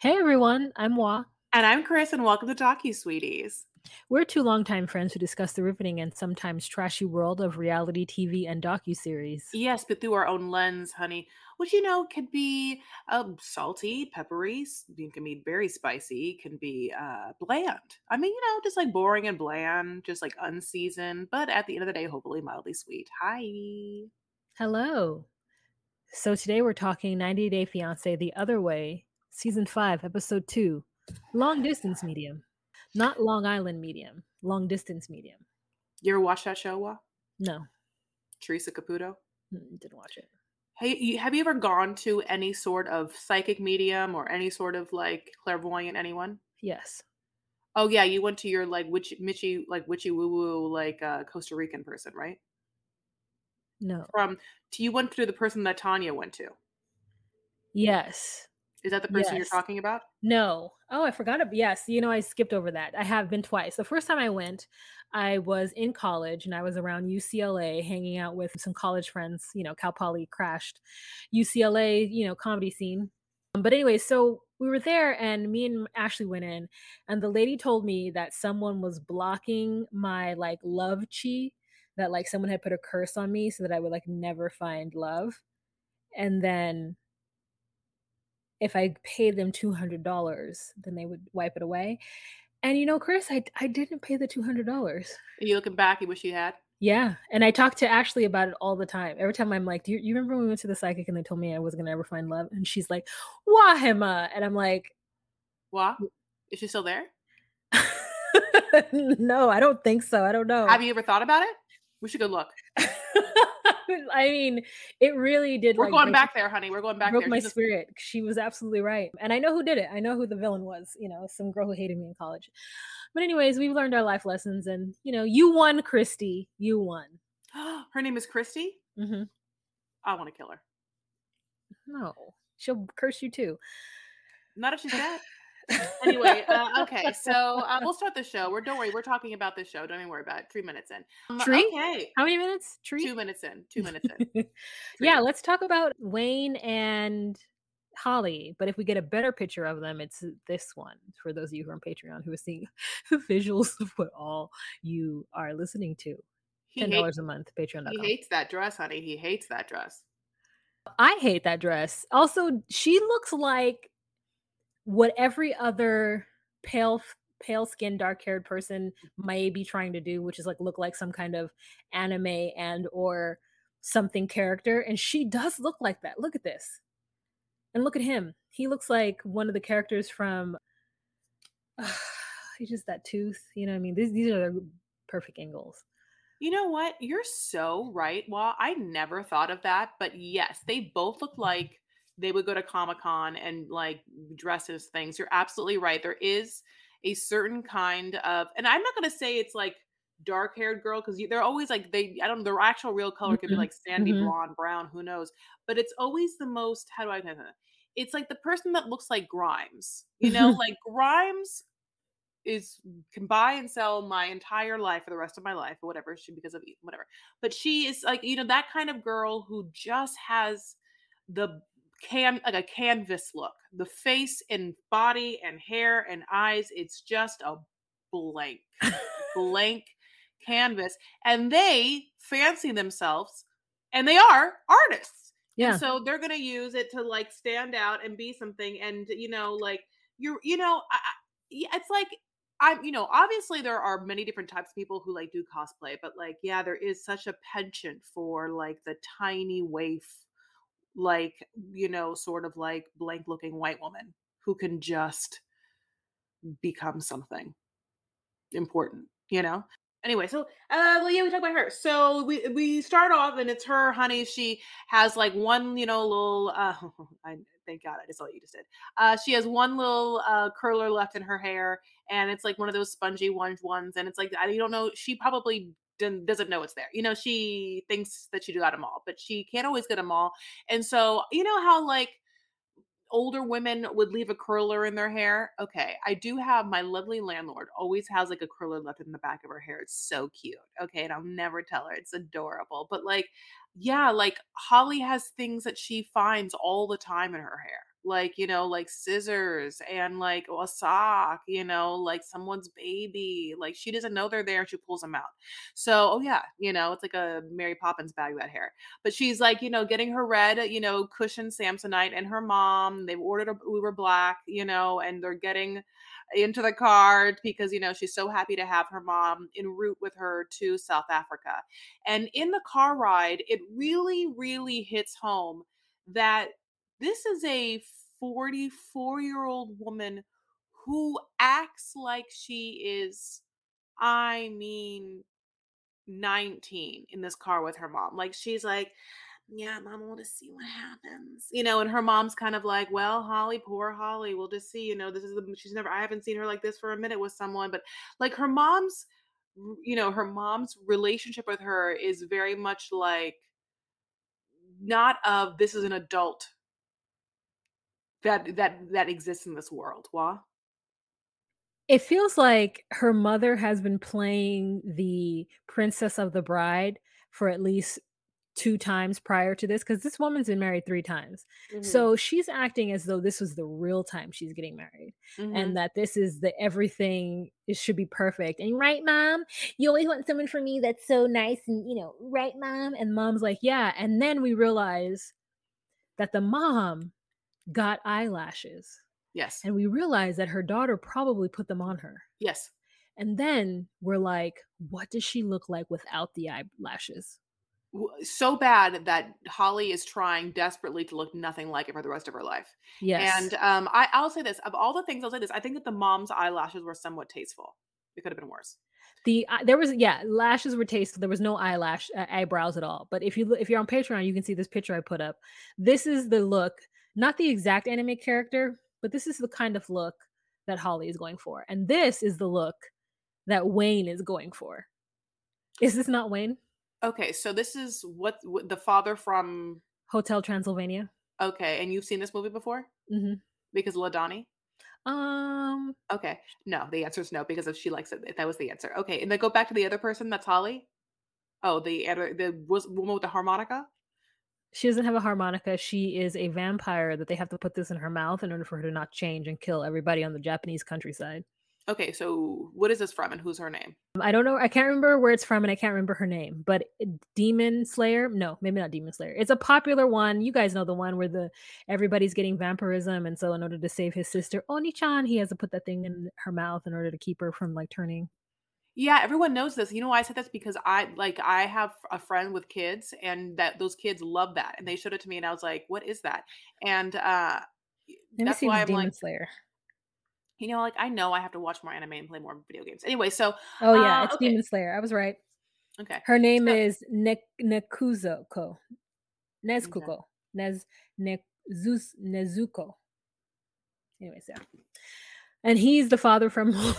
Hey everyone, I'm Wah. And I'm Chris, and welcome to Docu Sweeties. We're two longtime friends who discuss the riveting and sometimes trashy world of reality TV and docuseries. Yes, but through our own lens, honey, which you know can be um, salty, peppery, it can be very spicy, can be uh, bland. I mean, you know, just like boring and bland, just like unseasoned, but at the end of the day, hopefully mildly sweet. Hi. Hello. So today we're talking 90 Day Fiance The Other Way, Season 5, Episode 2, Long Distance Medium. Not Long Island Medium, Long Distance Medium. You ever watch that show, Wah? No, Teresa Caputo? mm, didn't watch it. Hey, have you ever gone to any sort of psychic medium or any sort of like clairvoyant anyone? Yes. Oh yeah, you went to your like witch Mitchy like witchy woo woo like uh Costa Rican person, right? No. From to you went to the person that Tanya went to. Yes. Is that the person you're talking about? No. Oh, I forgot. ab- Yes. You know, I skipped over that. I have been twice. The first time I went, I was in college and I was around UCLA hanging out with some college friends. You know, Cal Poly crashed. UCLA, you know, comedy scene. Um, But anyway, so we were there and me and Ashley went in and the lady told me that someone was blocking my like love chi, that like someone had put a curse on me so that I would like never find love. And then if I paid them two hundred dollars, then they would wipe it away. And you know, Chris, I I didn't pay the two hundred dollars. You looking back, you wish you had? Yeah, and I talk to Ashley about it all the time. Every time I'm like, "Do you, you remember when we went to the psychic and they told me I wasn't gonna ever find love?" And she's like, "Wahima," and I'm like, Wah? Is she still there? "No, I don't think so. I don't know." Have you ever thought about it? We should go look. I mean, it really did. We're like, going break- back there, honey. We're going back broke there. my just- spirit. She was absolutely right. And I know who did it. I know who the villain was, you know, some girl who hated me in college. But anyways, we've learned our life lessons and you know, you won, Christy. You won. Her name is Christy. Mm-hmm. I want to kill her. No. She'll curse you too. Not if she's dead. Anyway, uh, okay, so uh, we'll start the show. We're don't worry, we're talking about this show. Don't even worry about it. Three minutes in. Um, Tree? Okay, How many minutes? Tree? two minutes in. Two minutes in. yeah, let's talk about Wayne and Holly. But if we get a better picture of them, it's this one. For those of you who are on Patreon who are seeing visuals of what all you are listening to. Ten dollars a month, Patreon. he hates that dress, honey. He hates that dress. I hate that dress. Also, she looks like what every other pale pale skinned dark haired person may be trying to do, which is like look like some kind of anime and or something character. And she does look like that. Look at this. And look at him. He looks like one of the characters from he's just that tooth. You know what I mean? These these are the perfect angles. You know what? You're so right. Well, I never thought of that, but yes, they both look mm-hmm. like they would go to Comic Con and like dress as things. You're absolutely right. There is a certain kind of, and I'm not going to say it's like dark haired girl because they're always like they. I don't know. Their actual real color could be Mhm, like sandy mhm. blonde, brown. Who knows? But it's always the most. How do I? It's like the person that looks like Grimes. You know, like Grimes is can buy and sell my entire life for the rest of my life or whatever she because of whatever but she is like you know that kind of girl who just has the can like a canvas look the face and body and hair and eyes it's just a blank blank canvas and they fancy themselves and they are artists Yeah. and so they're to use it to like stand out and be something. And, you know, like you're, you know, I- it's like, I'm, you know, obviously there are many different types of people who like do cosplay, but like, yeah, there is such a penchant for like the tiny waif, like, you know, sort of like blank looking white woman who can just become something important, you know? Anyway, so uh well yeah, we talk about her. So we we start off and it's her, honey. She has like one, you know, little uh I thank God I just saw what you just did. Uh she has one little uh curler left in her hair, and it's like one of those spongy ones ones, and it's like I don't know, she probably doesn't know it's there. You know, she thinks that she do got them all, but she can't always get them all. And so, you know how like older women would leave a curler in their hair. Okay, I do have my lovely landlord always has like a curler left in the back of her hair. It's so cute. Okay, and I'll never tell her. It's adorable. But like, yeah, like Holly has things that she finds all the time in her hair like you know like scissors and like a sock you know like someone's baby like she doesn't know they're there she pulls them out so oh yeah you know it's like a mary poppins bag that hair but she's like you know getting her red uh, you know cushion samsonite and her mom they've ordered a uber black you know and they're getting into the car because you know she's so happy to have her mom en route with her to South Africa. And in the car ride, it really really hits home that this is a 44 year old woman who acts like she is, I mean, 19 in this car with her mom. Like she's like, yeah, mom, we'll just see what happens. You know, and her mom's kind of like, well, Holly, poor Holly, we'll just see. You know, this is the, she's never, I haven't seen her like this for a minute with someone, but like her mom's, you know, her mom's relationship with her is very much like, not of this is an adult that that that exists in this world. Why? It feels like her mother has been playing the princess of the bride for at least 2 times prior to this because this woman's been married 3 times. Mhm. So, she's acting as though this was the real time she's getting married, and Mhm. that this is the everything it should be perfect, and "Right, mom? You always want someone for me that's so nice and, you know, right, mom?" And mom's like, "Yeah," and then we realize that the mom got eyelashes, Yes. and we realize that her daughter probably put them on her. Yes. And then we're like, "What does she look like without the eyelashes?" So bad that Holly is trying desperately to look nothing like it for the rest of her life. Yes. And, um, I I'll say this, of all the things I'll say this, I think that the mom's eyelashes were somewhat tasteful. It could have been worse. The eye there was yeah, lashes were tasteful, there was no eyelash uh, eyebrows at all, but if you if you're on Patreon, you can see this picture I put up. This is the look, not the exact anime character, but this is the kind of look that Holly is going for, and this is the look that Wayne is going for. Is this not Wayne? Okay, so this is what w the father from Hotel Transylvania. Okay, and you've seen this movie before? Mhm. Because LaDawney? Um Okay. No, the answer is no, because if she likes it, that was the answer. Okay, and then go back to the other person, that's Holly? Oh, the other the was woman with the harmonica? She doesn't have a harmonica, she is a vampire that they have to put this in her mouth in order for her to not change and kill everybody on the Japanese countryside. Okay, so what is this from and who's her name? Um, I don't know I can't remember where it's from and I can't remember her name, but Demon Slayer? No, maybe not Demon Slayer. It's a popular one, you guys know the one where the everybody's getting vampirism, and so in order to save his sister, Oni-chan, he has to put that thing in her mouth in order to keep her from, like, turning. Yeah, everyone knows this. You know why I said this? Because I like, I have a friend with kids, and that those kids love that, and they showed it to me, and I was like, "What is that?" And, uh, Let that's why I'm like Slayer. you know, like, I know I have to watch more anime and play more video games. Anyway, so, Oh, yeah, uh, it's okay. Demon Slayer, I was right. Okay, Her name so is Nek Nezuko. M'kay. Nezuko. Nez Nezus Nezuko. Anyways, yeah. And he's the father from.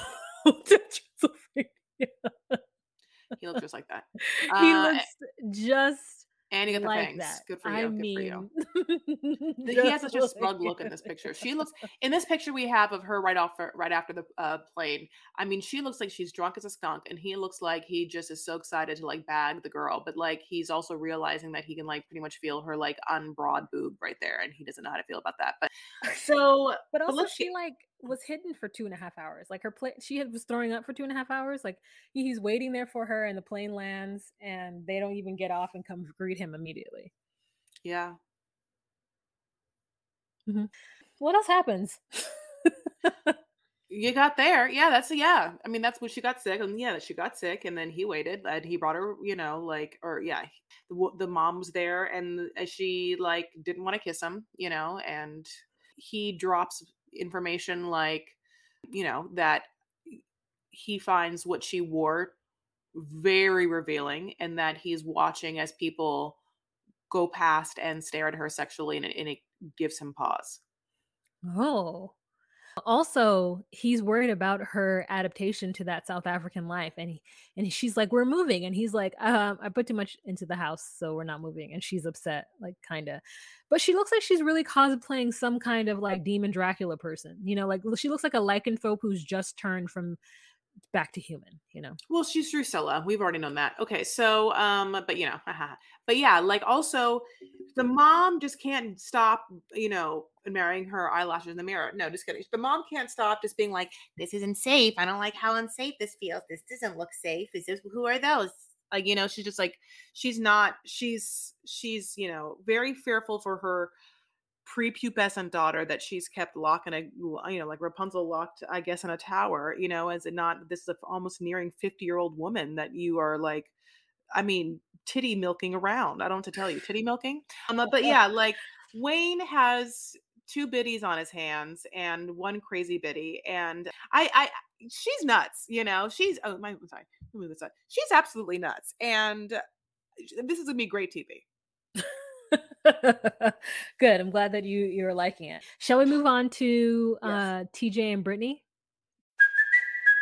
He looks just like that. He Uh, looks just And he got the like fangs. that. Good for I you, good for you. he has such a smug look in this picture. She looks in this picture we have of her right off right after the, uh, plane, I mean, she looks like she's drunk as a skunk, and he looks like he just is so excited to, like, bag the girl, but, like, he's also realizing that he can, like, pretty much feel her, like, unbroad boob right there, and he doesn't know how to feel about that, but so But but also let's she, like, was hidden for 2 and a 1/2 hours, like, her pla she had was throwing up for 2 and a 1/2 hours, like, he he's waiting there for her, and the plane lands, and they don't even get off and come greet him immediately. Yeah. Mhm. What else happens? You got there. Yeah, that's yeah. I mean, that's when she got sick, and yeah, she got sick, and then he waited, and he brought her, you know, like or yeah, the the mom was there, and, uh, she, like, didn't wanna kiss him, you know, and he drops information like, you know, that he finds what she wore very revealing, and that he's watching as people go past and stare at her sexually, and it and it gives him pause. Oh. Also, he's worried about her adaptation to that South African life, and he, and she's like, "We're moving," and he's like, um, "I put too much into the house, so we're not moving." And she's upset, like kind of, but she looks like she's really cosplaying some kind of like demon Dracula person, you know, like she looks like a lycanthrope who's just turned from back to human, you know. Well, she's Drusilla. We've already known that. Okay, so um, but you know, but yeah, like also the mom just can't stop, you know, marrying her eyelashes in the mirror. No, just kidding. The mom can't stop just being like, "This isn't safe. I don't like how unsafe this feels. This doesn't look safe. Is this who are those?" Like, you know, she's just like, she's not. She's she's you know very fearful for her prepubescent daughter that she's kept locked in a you know like Rapunzel locked I guess in a tower you know is it not this is a almost nearing 50 year old woman that you are like I mean titty milking around. I don't have to tell you. Titty milking? Um, but yeah. like Wayne has two biddies on his hands and one crazy biddy and I I she's nuts you know? She's oh my I'm sorry. Move this she's absolutely nuts and this is gonna be great TV Good. I'm glad that you you're liking it. Shall we move on to yes. uh, TJ and Brittany?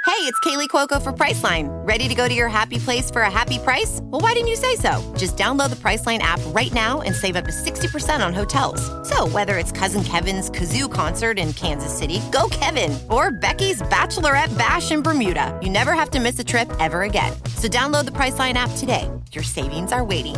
Hey, it's Kaley Cuoco for Priceline. Ready to go to your happy place for a happy price? Well, why didn't you say so? Just download the Priceline app right now and save up to 60% on hotels. So, whether it's Cousin Kevin's Kazoo concert in Kansas City, go Kevin, or Becky's Bachelorette Bash in Bermuda, you never have to miss a trip ever again. So, download the Priceline app today. Your savings are waiting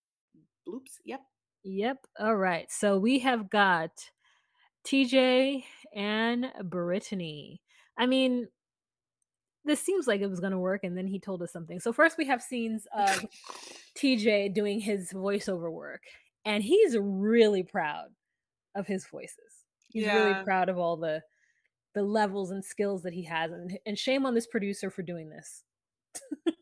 Oops. Yep. Yep. All right. So we have got TJ and Brittany. I mean, this seems like it was going to work, and then he told us something. So first, we have scenes of TJ doing his voiceover work, and he's really proud of his voices. He's yeah. really proud of all the the levels and skills that he has, and, and shame on this producer for doing this.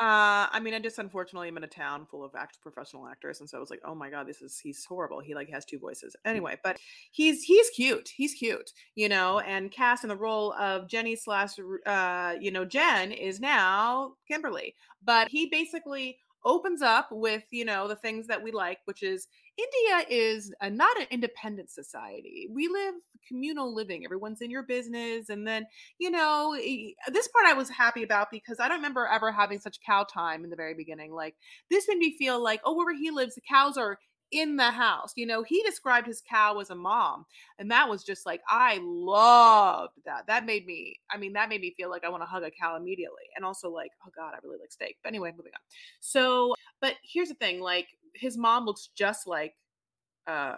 Uh, I mean, I just unfortunately am in a town full of act professional actors, and so I was like, oh my god, this is he's horrible. He like has two voices. Mm. Anyway, but he's he's cute. He's cute, you know. And cast in the role of Jenny slash uh, you know, Jen is now Kimberly, but he basically opens up with you know the things that we like which is india is a, not an independent society. We live communal living. Everyone's in your business. And then you know this part i was happy about because i don't remember ever having such cow time in the very beginning. Like this made me feel like oh where he lives the cows are in the house. You know, he described his cow as a mom. And that was just like, I loved that. That made me, I mean, that made me feel like I want to hug a cow immediately. And also like, oh God, I really like steak. But anyway, moving on. So, but here's the thing like, his mom looks just like uh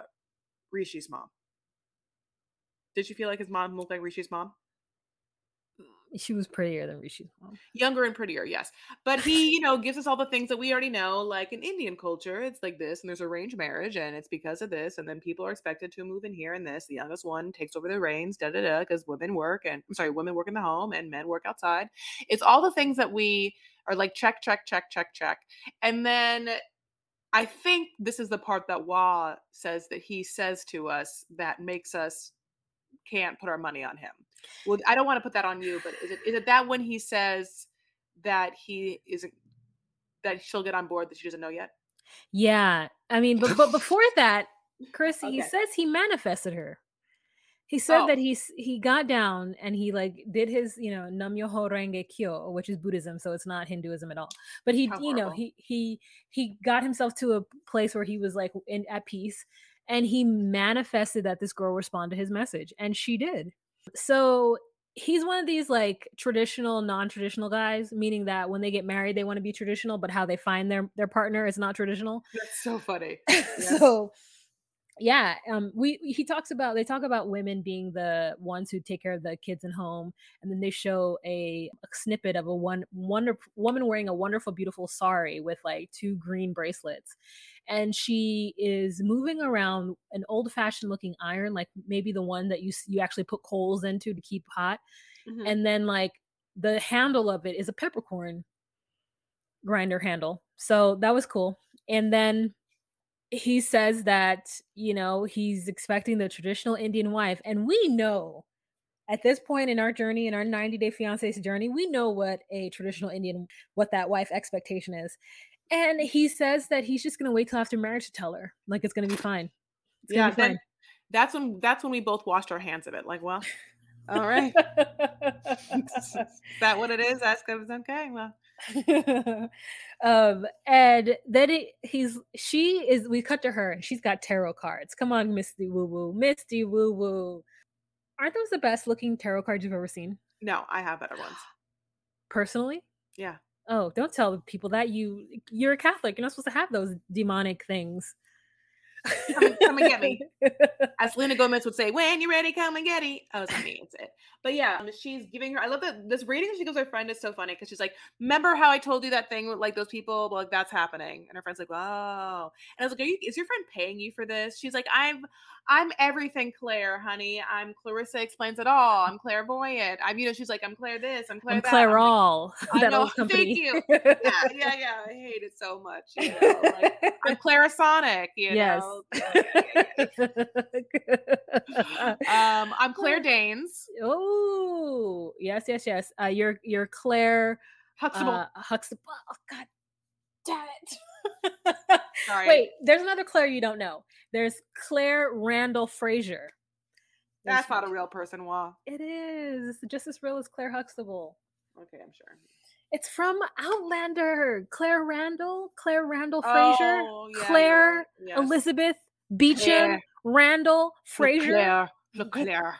Rishi's mom. Did you feel like his mom looked like Rishi's mom? She was prettier than Rishi's mom. Younger and prettier, yes. But he, you know, gives us all the things that we already know. Like in Indian culture, it's like this, and there's arranged marriage, and it's because of this, and then people are expected to move in here and this. The youngest one takes over the reins, da da da, because women work, and I'm sorry, women work in the home, and men work outside. It's all the things that we are like check, check, check, check, check, and then I think this is the part that Wah says that he says to us that makes us can't put our money on him. Well, I don't want to put that on you, but is it is it that when he says that he isn't that she'll get on board that she doesn't know yet? Yeah, I mean, but but before that, Chrissy, okay. he says he manifested her. He said oh. that he's he got down and he like did his you know Nam Myoho Renge Kyo, which is Buddhism, so it's not Hinduism at all. But he How you horrible. know he he he got himself to a place where he was like in at peace, and he manifested that this girl respond to his message, and she did. So he's one of these like traditional non-traditional guys meaning that when they get married they want to be traditional but how they find their their partner is not traditional that's so funny yes. so yeah um we he talks about they talk about women being the ones who take care of the kids in home and then they show a, a snippet of a one wonder woman wearing a wonderful beautiful sari with like two green bracelets and she is moving around an old fashioned looking iron like maybe the one that you you actually put coals into to keep hot Mhm. and then like the handle of it is a peppercorn grinder handle so that was cool and then he says that you know he's expecting the traditional indian wife and we know at this point in our journey in our 90 day fiance's journey we know what a traditional indian what that wife expectation is and he says that he's just going to wait till after marriage to tell her like it's going to be fine it's yeah, going to be then that's when that's when we both washed our hands of it. Like, well, all right, fine is that what it is? That's good. Okay, well, um and then it, he's she is we cut to her and she's got tarot cards. Come on misty woo woo misty woo woo. Aren't those the best looking tarot cards you've ever seen? No, I have better ones. personally? Yeah. oh don't tell people that you you're a catholic. You're not supposed to have those demonic things Come and- come and get me. As Selena Gomez would say, "When you're ready, come and get it." Oh, it's not me. It's it. But yeah, um, she's giving her. I love that this reading she gives her friend is so funny because she's like, "Remember how I told you that thing with like those people? Well, like that's happening." And her friend's like, "Oh," and I was like, Are you, "Is your friend paying you for this?" She's like, "I'm, I'm everything, Claire, honey. I'm Clarissa explains it all. I'm clairvoyant. I'm, you know." She's like, "I'm Claire this. I'm Claire i'm that." I'm like, Clairol, I know, thank you. yeah, yeah, yeah. I hate it so much. You know, like, I'm Clarisonic. You yes. know. Yeah, yeah, yeah. Um, I'm Claire Danes. oh, yes, yes, yes. Uh, you're you're Claire Huxtable. uh, Huxtable. Oh God, damn it! Sorry. Wait, there's another Claire you don't know. There's Claire Randall Fraser. There's- That's not a real person. Wow. It is just as real as Claire Huxtable. Okay, I'm sure. It's from Outlander. Claire Randall, Claire Randall Fraser, Oh, yeah, Claire right. Yes. Elizabeth Beauchamp, Claire. Randall Fraser. Claire. Look, Claire.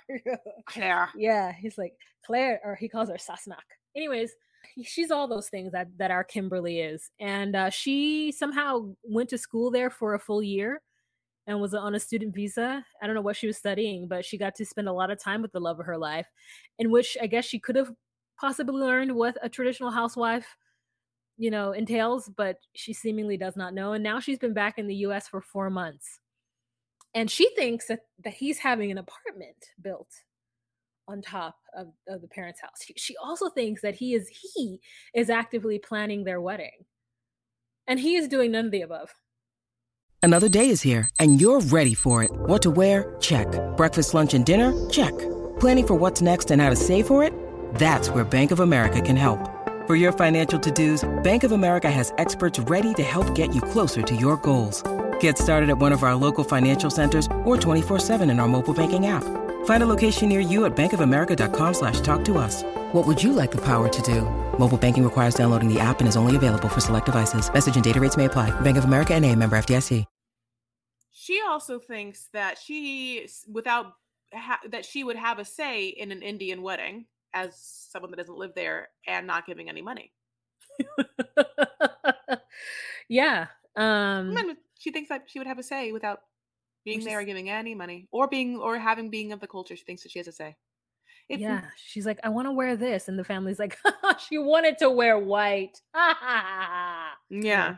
Claire. yeah, he's like Claire, or he calls her Sassenach. Anyways, she's all those things that that our Kimberly is, and uh, she somehow went to school there for a full year and was on a student visa. I don't know what she was studying, but she got to spend a lot of time with the love of her life, in which I guess she could have possibly learned what a traditional housewife you know entails but she seemingly does not know and now she's been back in the US for 4 months and she thinks that, that he's having an apartment built on top of, of the parents' house. She, she also thinks that he is he is actively planning their wedding. And he is doing none of the above. Another day is here, and you're ready for it. What to wear? Check. Breakfast, lunch, and dinner? Check. Planning for what's next and how to save for it? That's where Bank of America can help. For your financial to dos, Bank of America has experts ready to help get you closer to your goals. Get started at one of our local financial centers or 24-7 in our mobile banking app. Find a location near you at bankofamerica.com slash talk to us. What would you like the power to do? Mobile banking requires downloading the app and is only available for select devices. Message and data rates may apply. Bank of America and a member FDIC. She also thinks that she, without ha- that she would have a say in an Indian wedding as someone that doesn't live there and not giving any money. yeah. Um she thinks that she would have a say without being Which there or giving any money or being or having being of the culture. She thinks that she has a say. If- yeah. She's like, I want to wear this. And the family's like, she wanted to wear white. Yeah.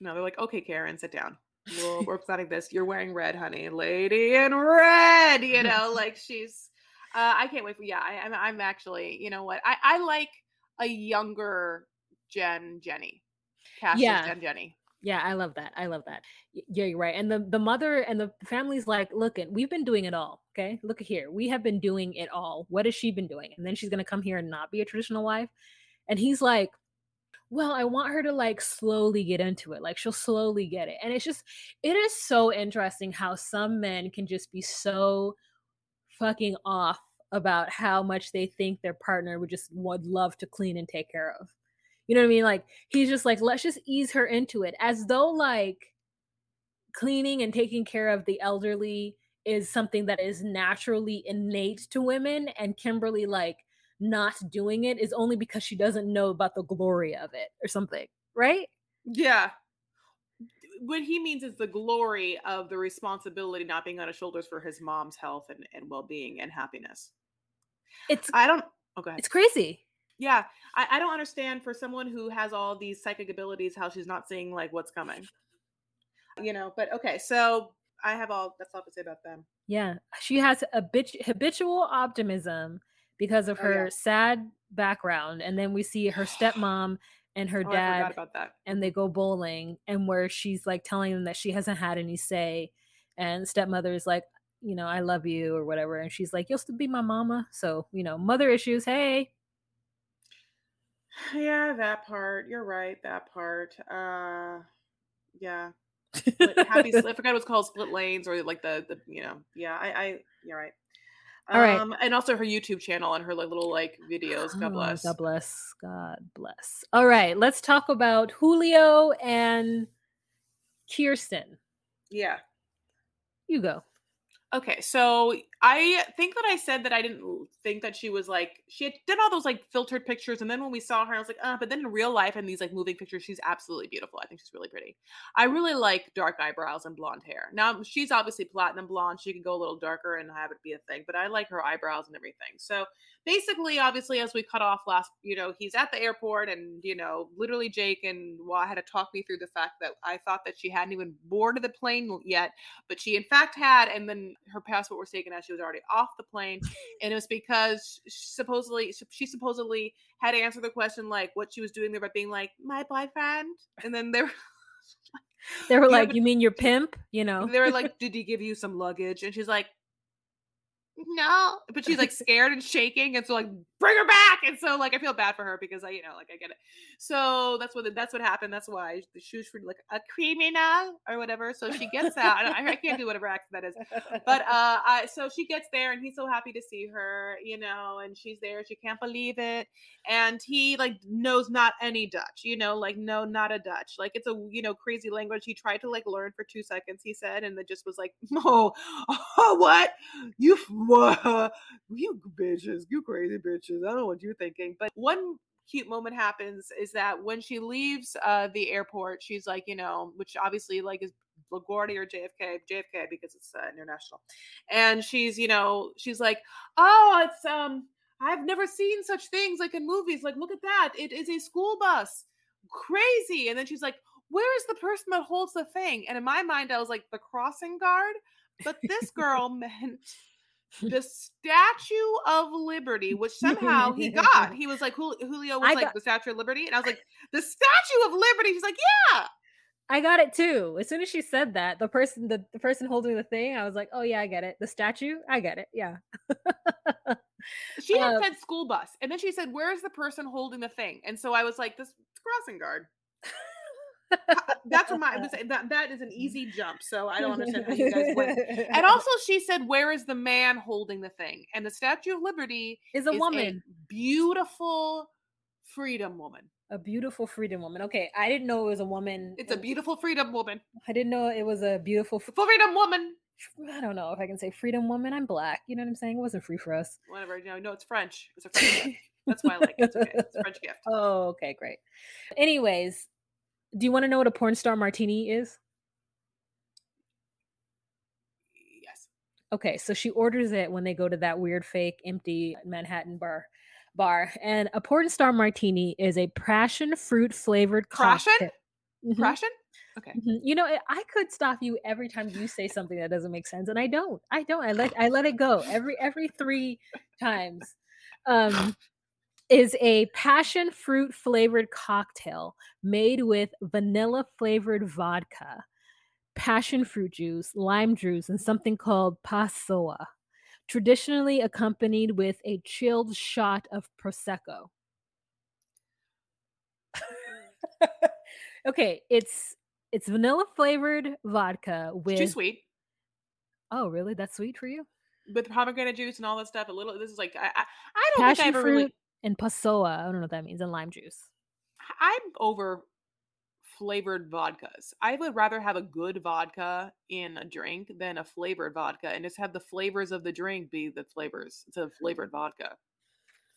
No, they're like, okay, Karen, sit down. Well, we're planning this. You're wearing red, honey. Lady in red. You know, like she's. Uh, I can't wait for. Yeah, I, I'm. I'm actually. You know what? I I like a younger Jen Jenny. Cast Yeah. Jen Jenny. Yeah, I love that. I love that. Yeah, you're right. And the the mother and the family's like, look, we've been doing it all. Okay, look here. We have been doing it all. What has she been doing? And then she's gonna come here and not be a traditional wife. And he's like, well, I want her to like slowly get into it. Like she'll slowly get it. And it's just, it is so interesting how some men can just be so fucking off about how much they think their partner would just would love to clean and take care of. You know what I mean? Like he's just like, let's just ease her into it, as though like cleaning and taking care of the elderly is something that is naturally innate to women, and Kimberly like not doing it is only because she doesn't know about the glory of it or something, right? Yeah. what he means is the glory of the responsibility not being on his shoulders for his mom's health and, and well-being and happiness. It's I don't oh go ahead. it's crazy. Yeah. I, I don't understand for someone who has all these psychic abilities how she's not seeing like what's coming. You know, but okay, so I have all that's all to say about them. Yeah, she has a bitch, habitual optimism because of Oh, her yeah. sad background, and then we see her stepmom and her Oh, dad, about that. and they go bowling, and where she's like telling them that she hasn't had any say, and stepmother is like, you know, I love you or whatever, and she's like, you'll still be my mama. So you know, mother issues. Hey, Yeah, that part. You're right. That part. Uh, yeah. Split, happy. I forgot what it's called. Split lanes or like the the you know. Yeah, I. I you're right. All right. Um, and also her YouTube channel and her like little like videos. God Oh, bless. God bless. God bless. All right, let's talk about Julio and Kirsten. Yeah. You go. Okay, so I think that I said that I didn't think that she was like she had done all those like filtered pictures, and then when we saw her, I was like, uh, but then in real life and these like moving pictures, she's absolutely beautiful. I think she's really pretty. I really like dark eyebrows and blonde hair. Now she's obviously platinum blonde; she could go a little darker and have it be a thing. But I like her eyebrows and everything. So basically, obviously, as we cut off last, you know, he's at the airport, and you know, literally Jake and Wah had to talk me through the fact that I thought that she hadn't even boarded the plane yet but she in fact had and then her passport was taken as she was already off the plane and it was because supposedly she supposedly had answered the question like what she was doing there by being like my boyfriend and then they were They were Yeah, like, but- "You mean your pimp?" You know. they were like did he give you some luggage and she's like no but she's like scared and shaking and so like bring her back! And so like i feel bad for her because i you know like i get it. So that's what that's what happened that's why the shoes for like a criminal or whatever so she gets out. I, I can't do whatever accent that is. But uh I, so she gets there and he's so happy to see her you know and she's there she can't believe it and he like knows not any dutch you know like no not a dutch. Like it's a you know crazy language. He tried to like learn for two seconds he said and then just was like oh, oh what? You what you bitches you crazy bitches i don't know what you're thinking but one cute moment happens is that when she leaves uh the airport she's like you know which obviously like is LaGuardia or JFK, JFK because it's uh, international. And she's, you know, she's like, "Oh, it's um I've never seen such things like in movies. Like look at that. It is a school bus. Crazy." And then she's like, "Where is the person that holds the thing?" And in my mind I was like, "The crossing guard." But this girl meant the Statue of Liberty, which somehow he got. He was like, Jul- Julio was I like got- the Statue of Liberty, and I was like, the Statue of Liberty. He's like, yeah. I got it too. As soon as she said that, the person, the, the person holding the thing, I was like, "Oh yeah, I get it." The statue, I get it. Yeah. She had Uh, said school bus, and then she said, "Where's the person holding the thing?" And so I was like, "This crossing guard." That's what my that that is an easy jump. So I don't understand how you guys went. And also, she said, "Where is the man holding the thing?" And the Statue of Liberty is a is woman, beautiful freedom woman. a beautiful freedom woman. Okay, I didn't know it was a woman. It's a beautiful freedom woman. I didn't know it was a beautiful. Freedom woman. I don't know if I can say freedom woman. I'm black. You know what I'm saying? It wasn't free for us. Whatever. No, no, it's French. It's a French gift. That's why I like it. It's okay. It's a French gift. Oh, okay, great. Anyways, do you want to know what a porn star martini is? Yes. Okay, so she orders it when they go to that weird fake empty Manhattan bar bar. And a porn star martini is a passion fruit flavored Passion? cocktail. Mhm, Impression? Okay. mhm. You know, I- I could stop you every time you say something that doesn't make sense, and I don't. I don't. I let I let it go every every three times. Um, is a passion fruit flavored cocktail made with vanilla flavored vodka, passion fruit juice, lime juice, and something called passoa, traditionally accompanied with a chilled shot of prosecco. okay, it's it's vanilla flavored vodka with It's too sweet. Oh, really? That's sweet for you? With pomegranate juice and all that stuff. A little this is like I I, I don't think I Passion ever fruit really and passoa. I don't know what that means. And lime juice. I'm over flavored vodkas. I would rather have a good vodka in a drink than a flavored vodka and just have the flavors of the drink be the flavors. It's a flavored vodka.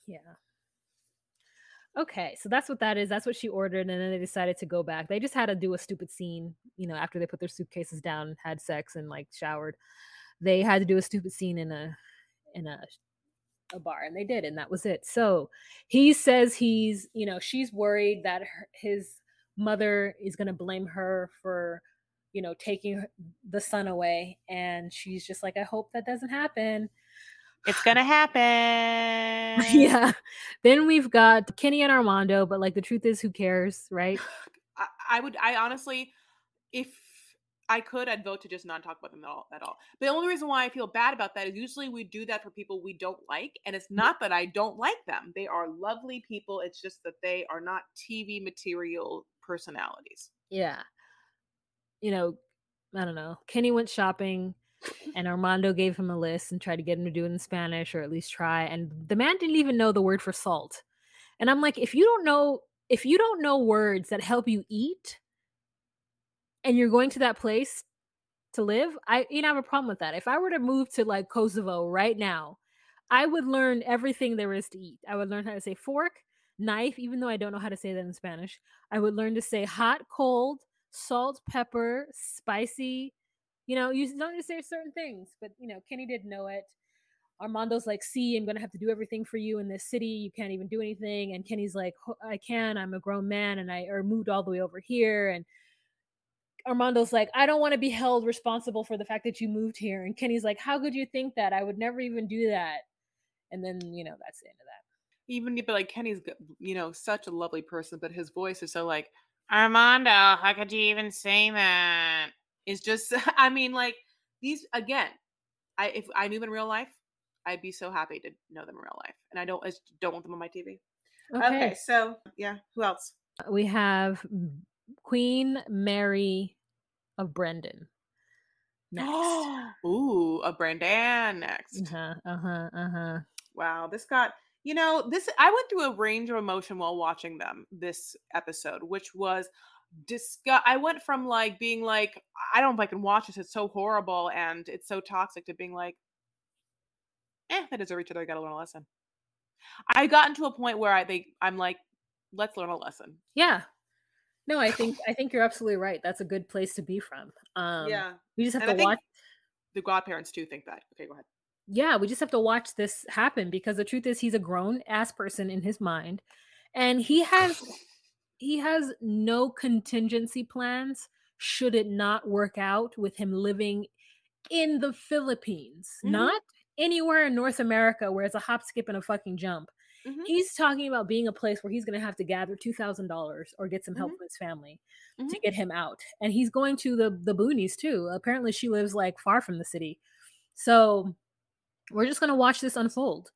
Yeah. Okay, so that's what that is. That's what she ordered, and then they decided to go back. They just had to do a stupid scene, you know, after they put their suitcases down, had sex, and like showered. They had to do a stupid scene in a in a a bar, and they did, and that was it. So he says he's, you know, she's worried that her, his mother is going to blame her for, you know, taking the son away, and she's just like, I hope that doesn't happen. It's gonna happen. yeah. Then we've got Kenny and Armando, but like the truth is, who cares, right? I, I would. I honestly, if I could, I'd vote to just not talk about them at all. At all. The only reason why I feel bad about that is usually we do that for people we don't like, and it's mm-hmm. not that I don't like them. They are lovely people. It's just that they are not TV material personalities. Yeah. You know, I don't know. Kenny went shopping and Armando gave him a list and tried to get him to do it in Spanish or at least try. And the man didn't even know the word for salt. And I'm like, if you don't know, if you don't know words that help you eat and you're going to that place to live, I you know I have a problem with that. If I were to move to like Kosovo right now, I would learn everything there is to eat. I would learn how to say fork, knife, even though I don't know how to say that in Spanish. I would learn to say hot, cold, salt, pepper, spicy. You know, you don't just say certain things, but you know, Kenny didn't know it. Armando's like, see, I'm gonna have to do everything for you in this city. You can't even do anything. And Kenny's like, I can. I'm a grown man, and I or moved all the way over here. And Armando's like, I don't want to be held responsible for the fact that you moved here. And Kenny's like, How could you think that? I would never even do that. And then you know that's the end of that. Even but like Kenny's, you know, such a lovely person, but his voice is so like Armando. How could you even say that? It's just, I mean, like these again. I if I knew them in real life, I'd be so happy to know them in real life, and I don't. I just don't want them on my TV. Okay, so yeah, who else? we have Queen Mary of Brendan. Next. Ooh, a Brendan next. uh-huh, uh-huh, uh-huh. Wow, this got you know this. I went through a range of emotion while watching them this episode, which was disgust. I went from like being like, I don't know if I can watch this. It's so horrible and it's so toxic to being like, eh, they deserve each other. I got to learn a lesson. I got into a point where I think I'm like, let's learn a lesson. Yeah. No, I think I think you're absolutely right. That's a good place to be from. Um yeah, we just have And to watch the godparents too think that. Okay, go ahead. yeah, we just have to watch this happen because the truth is he's a grown ass person in his mind and he has he has no contingency plans should it not work out with him living in the Philippines, Mhm. not anywhere in North America where it's a hop, skip, and a fucking jump. Mhm. He's talking about being a place where he's going to have to gather two thousand dollars or get some help Mhm. from his family to Mhm. get him out, and he's going to the the boonies too. Apparently, she lives like far from the city, so we're just going to watch this unfold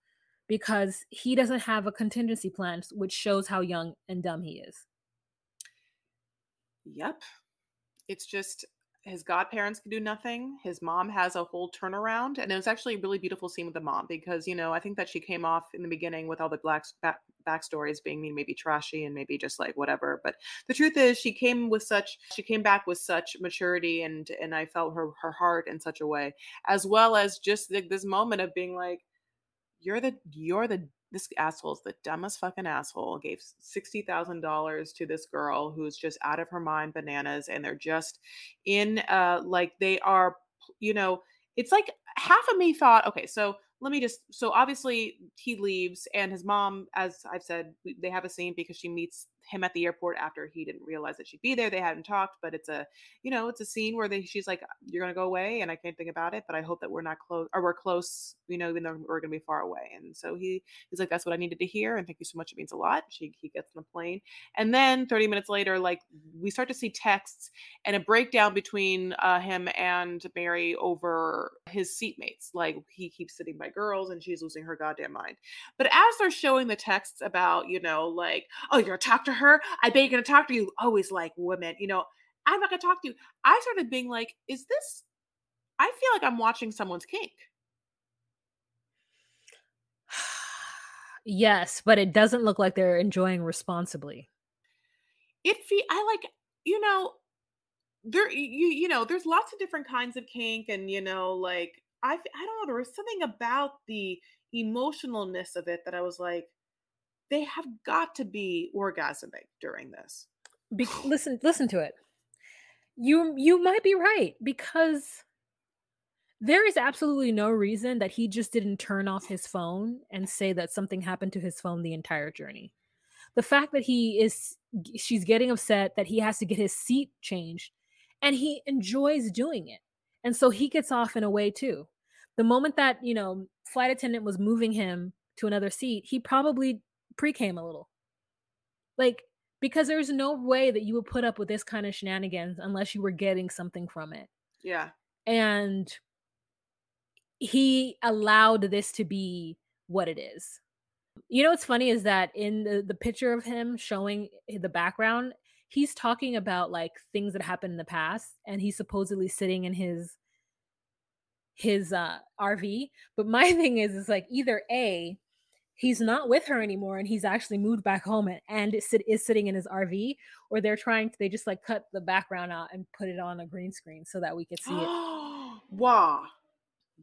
because he doesn't have a contingency plan, which shows how young and dumb he is. Yep. It's just his godparents can do nothing. His mom has a whole turnaround, and it was actually a really beautiful scene with the mom because you know I think that she came off in the beginning with all the black back, backstories being maybe trashy and maybe just like whatever. But the truth is, she came with such she came back with such maturity, and and I felt her her heart in such a way, as well as just like this moment of being like, you're the you're the this asshole's the dumbest fucking asshole gave sixty thousand dollars to this girl who's just out of her mind bananas and they're just in uh like they are you know it's like half of me thought okay so let me just so obviously he leaves and his mom as i've said they have a scene because she meets him at the airport after he didn't realize that she'd be there they hadn't talked but it's a you know it's a scene where they she's like you're gonna go away and i can't think about it but i hope that we're not close or we're close you know even though we're gonna be far away. And so he he's like that's what i needed to hear and thank you so much it means a lot. She he gets on the plane and then 30 minutes later like we start to see texts and a breakdown between uh, him and mary over his seatmates like he keeps sitting by girls and she's losing her goddamn mind. But as they're showing the texts about you know like oh you're gonna talk to her i bet you're gonna talk to you always like women you know i'm not gonna talk to you i started being like is this i feel like i'm watching someone's kink yes, but it doesn't look like they're enjoying responsibly. it fe- i like you know there you you know there's lots of different kinds of kink and you know like I I don't know there was something about the emotionalness of it that i was like they have got to be orgasmic during this. Be- listen, listen to it. You you might be right because there is absolutely no reason that he just didn't turn off his phone and say that something happened to his phone the entire journey. The fact that he is she's getting upset that he has to get his seat changed and he enjoys doing it. And so he gets off in a way too. The moment that, you know, flight attendant was moving him to another seat, he probably pre-came a little. Like because there's no way that you would put up with this kind of shenanigans unless you were getting something from it. Yeah. And he allowed this to be what it is. You know what's funny is that in the, the picture of him showing the background, he's talking about like things that happened in the past and he's supposedly sitting in his his uh RV. But my thing is is like either A, he's not with her anymore and he's actually moved back home and, and is, sit, is sitting in his RV, or they're trying to they just like cut the background out and put it on a green screen so that we could see it. wow.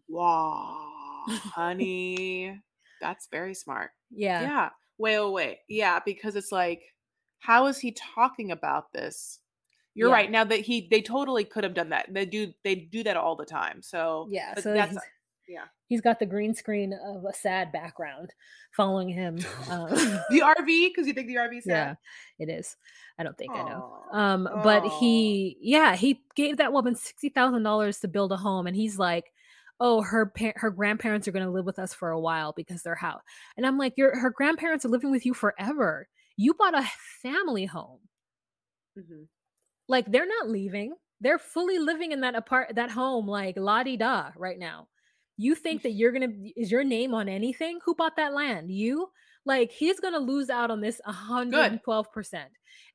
Wow. Honey. That's very smart. Yeah. Yeah. Wait, wait, wait. Yeah, because it's like, how is he talking about this? You're Yeah. right. Now that he they totally could have done that. They do they do that all the time. So Yeah, so that's yeah. He's got the green screen of a sad background following him. Um, The RV, because you think the RV sad? Yeah, it is. I don't think I know. Um, but Aw. he, yeah, he gave that woman sixty thousand dollars to build a home, and he's like, "Oh, her pa- her grandparents are going to live with us for a while because they're house." And I'm like, "Your her grandparents are living with you forever. You bought a family home. Mhm. Like they're not leaving. They're fully living in that apart that home, like la di da, right now. You think that you're gonna is your name on anything? Who bought that land? You." Like he's gonna lose out on this 112%.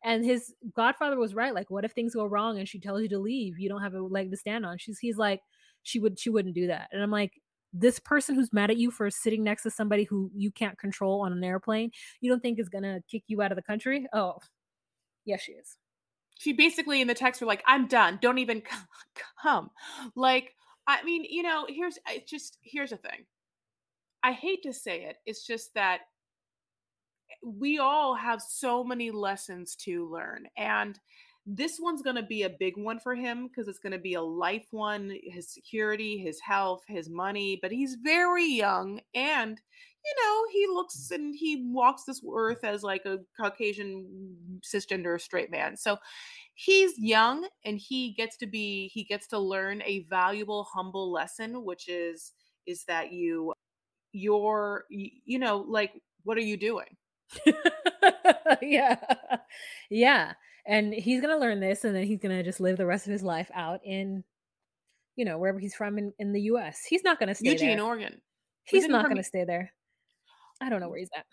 And his godfather was right. Like, what if things go wrong and she tells you to leave? You don't have a leg to stand on. She's he's like, she would she wouldn't do that. And I'm like, this person who's mad at you for sitting next to somebody who you can't control on an airplane, you don't think is gonna kick you out of the country? Oh, yes, she is. She basically in the text were like, "I'm done. Don't even come." Like, I mean, you know, here's it's just here's the thing. I hate to say it. It's just that eh, we all have so many lessons to learn and this one's going to be a big one for him because it's going to be a life one his security his health his money but he's very young and you know he looks and he walks this earth as like a caucasian cisgender straight man so he's young and he gets to be he gets to learn a valuable humble lesson which is is that you you're you know like what are you doing yeah. Yeah. And he's gonna learn this and then he's gonna just live the rest of his life out in, you know, wherever he's from in, in the US. He's not gonna stay Eugene, there. Oregon. He's not gonna stay there. I don't know where he's at.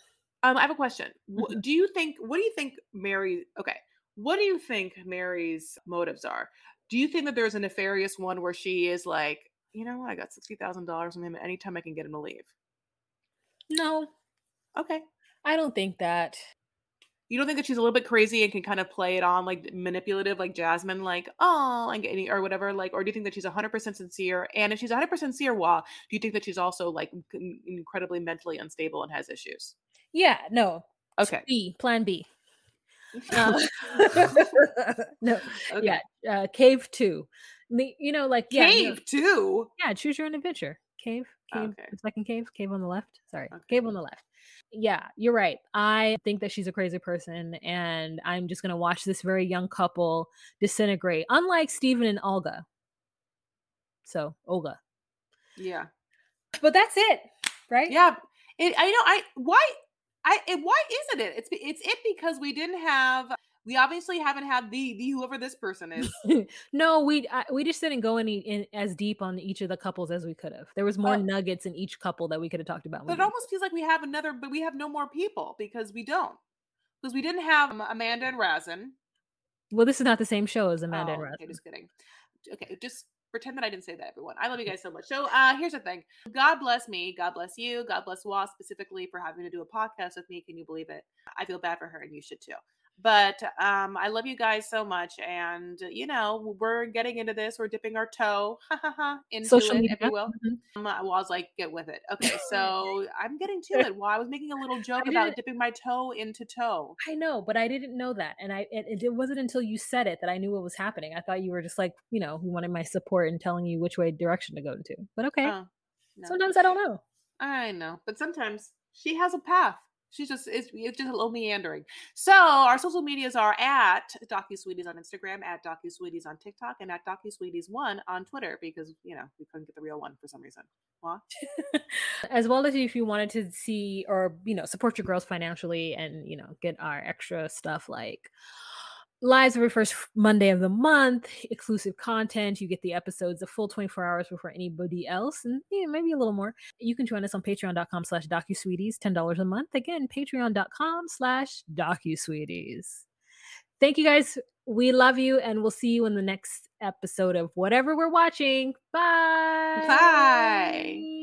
Um, I have a question. Mhm. Do you think? What do you think Mary? Okay, what do you think Mary's motives are? Do you think that there's a nefarious one where she is like, you know, I got sixty thousand dollars from him. Anytime I can get him to leave. No, Okay. I don't think that. You don't think that she's a little bit crazy and can kind of play it on like manipulative, like Jasmine, like oh, and getting or whatever, like, or do you think that she's hundred percent sincere? And if she's hundred percent sincere, well, do you think that she's also like incredibly mentally unstable and has issues? Yeah, no. Okay. B, plan B. Uh, no, Okay. yeah, uh, cave two. The- You know, like yeah, you know- Cave too. yeah, choose your own adventure. Cave, cave, Okay. second cave, cave on the left. Sorry, Okay. cave on the left. Yeah, you're right. I think that she's a crazy person, and I'm just gonna watch this very young couple disintegrate. Unlike Steven and Olga. So Olga, Yeah. but that's it, right? Yeah, it, I know. I why I it, why isn't it? It's it's it because we didn't have. We obviously haven't had the the whoever this person is. no, we I, we just didn't go any in as deep on each of the couples as we could have. There was more Uh, nuggets in each couple that we could have talked about. But it almost feels like we have another, but we have no more people because we don't. Because we didn't have um, Amanda and Razin. Well, this is not the same show as Amanda and Oh, Russ. Okay, just kidding. Okay, just pretend that I didn't say that, everyone. I love you guys so much. So uh here's the thing. God bless me. God bless you. God bless Wah specifically for having to do a podcast with me. Can you believe it? I feel bad for her, and you should too. But um, I love you guys so much, and you know we're getting into this. We're dipping our toe into Social it, media. if you will. Mhm. Um, I was like, get with it. Okay, so I'm getting to it. Well, I was making a little joke about dipping my toe into toe. I know, but I didn't know that, and I it, it wasn't until you said it that I knew what was happening. I thought you were just like you know who wanted my support and telling you which way direction to go to. But okay, Oh, no. sometimes I don't know. I know, but sometimes she has a path. She's just it's, it's just a little meandering. So our social medias are at DocuSweeties on Instagram, at DocuSweeties on TikTok, and at DocuSweeties1 on Twitter because you know we couldn't get the real one for some reason. As well as if you wanted to see or you know support your girls financially and you know get our extra stuff like lives every first monday of the month exclusive content you get the episodes a full 24 hours before anybody else and yeah, maybe a little more. You can join us on patreon.com slash docusweeties $10 a month. Again patreon.com slash docusweeties. Thank you guys. We love you and we'll see you in the next episode of whatever we're watching. Bye! Bye.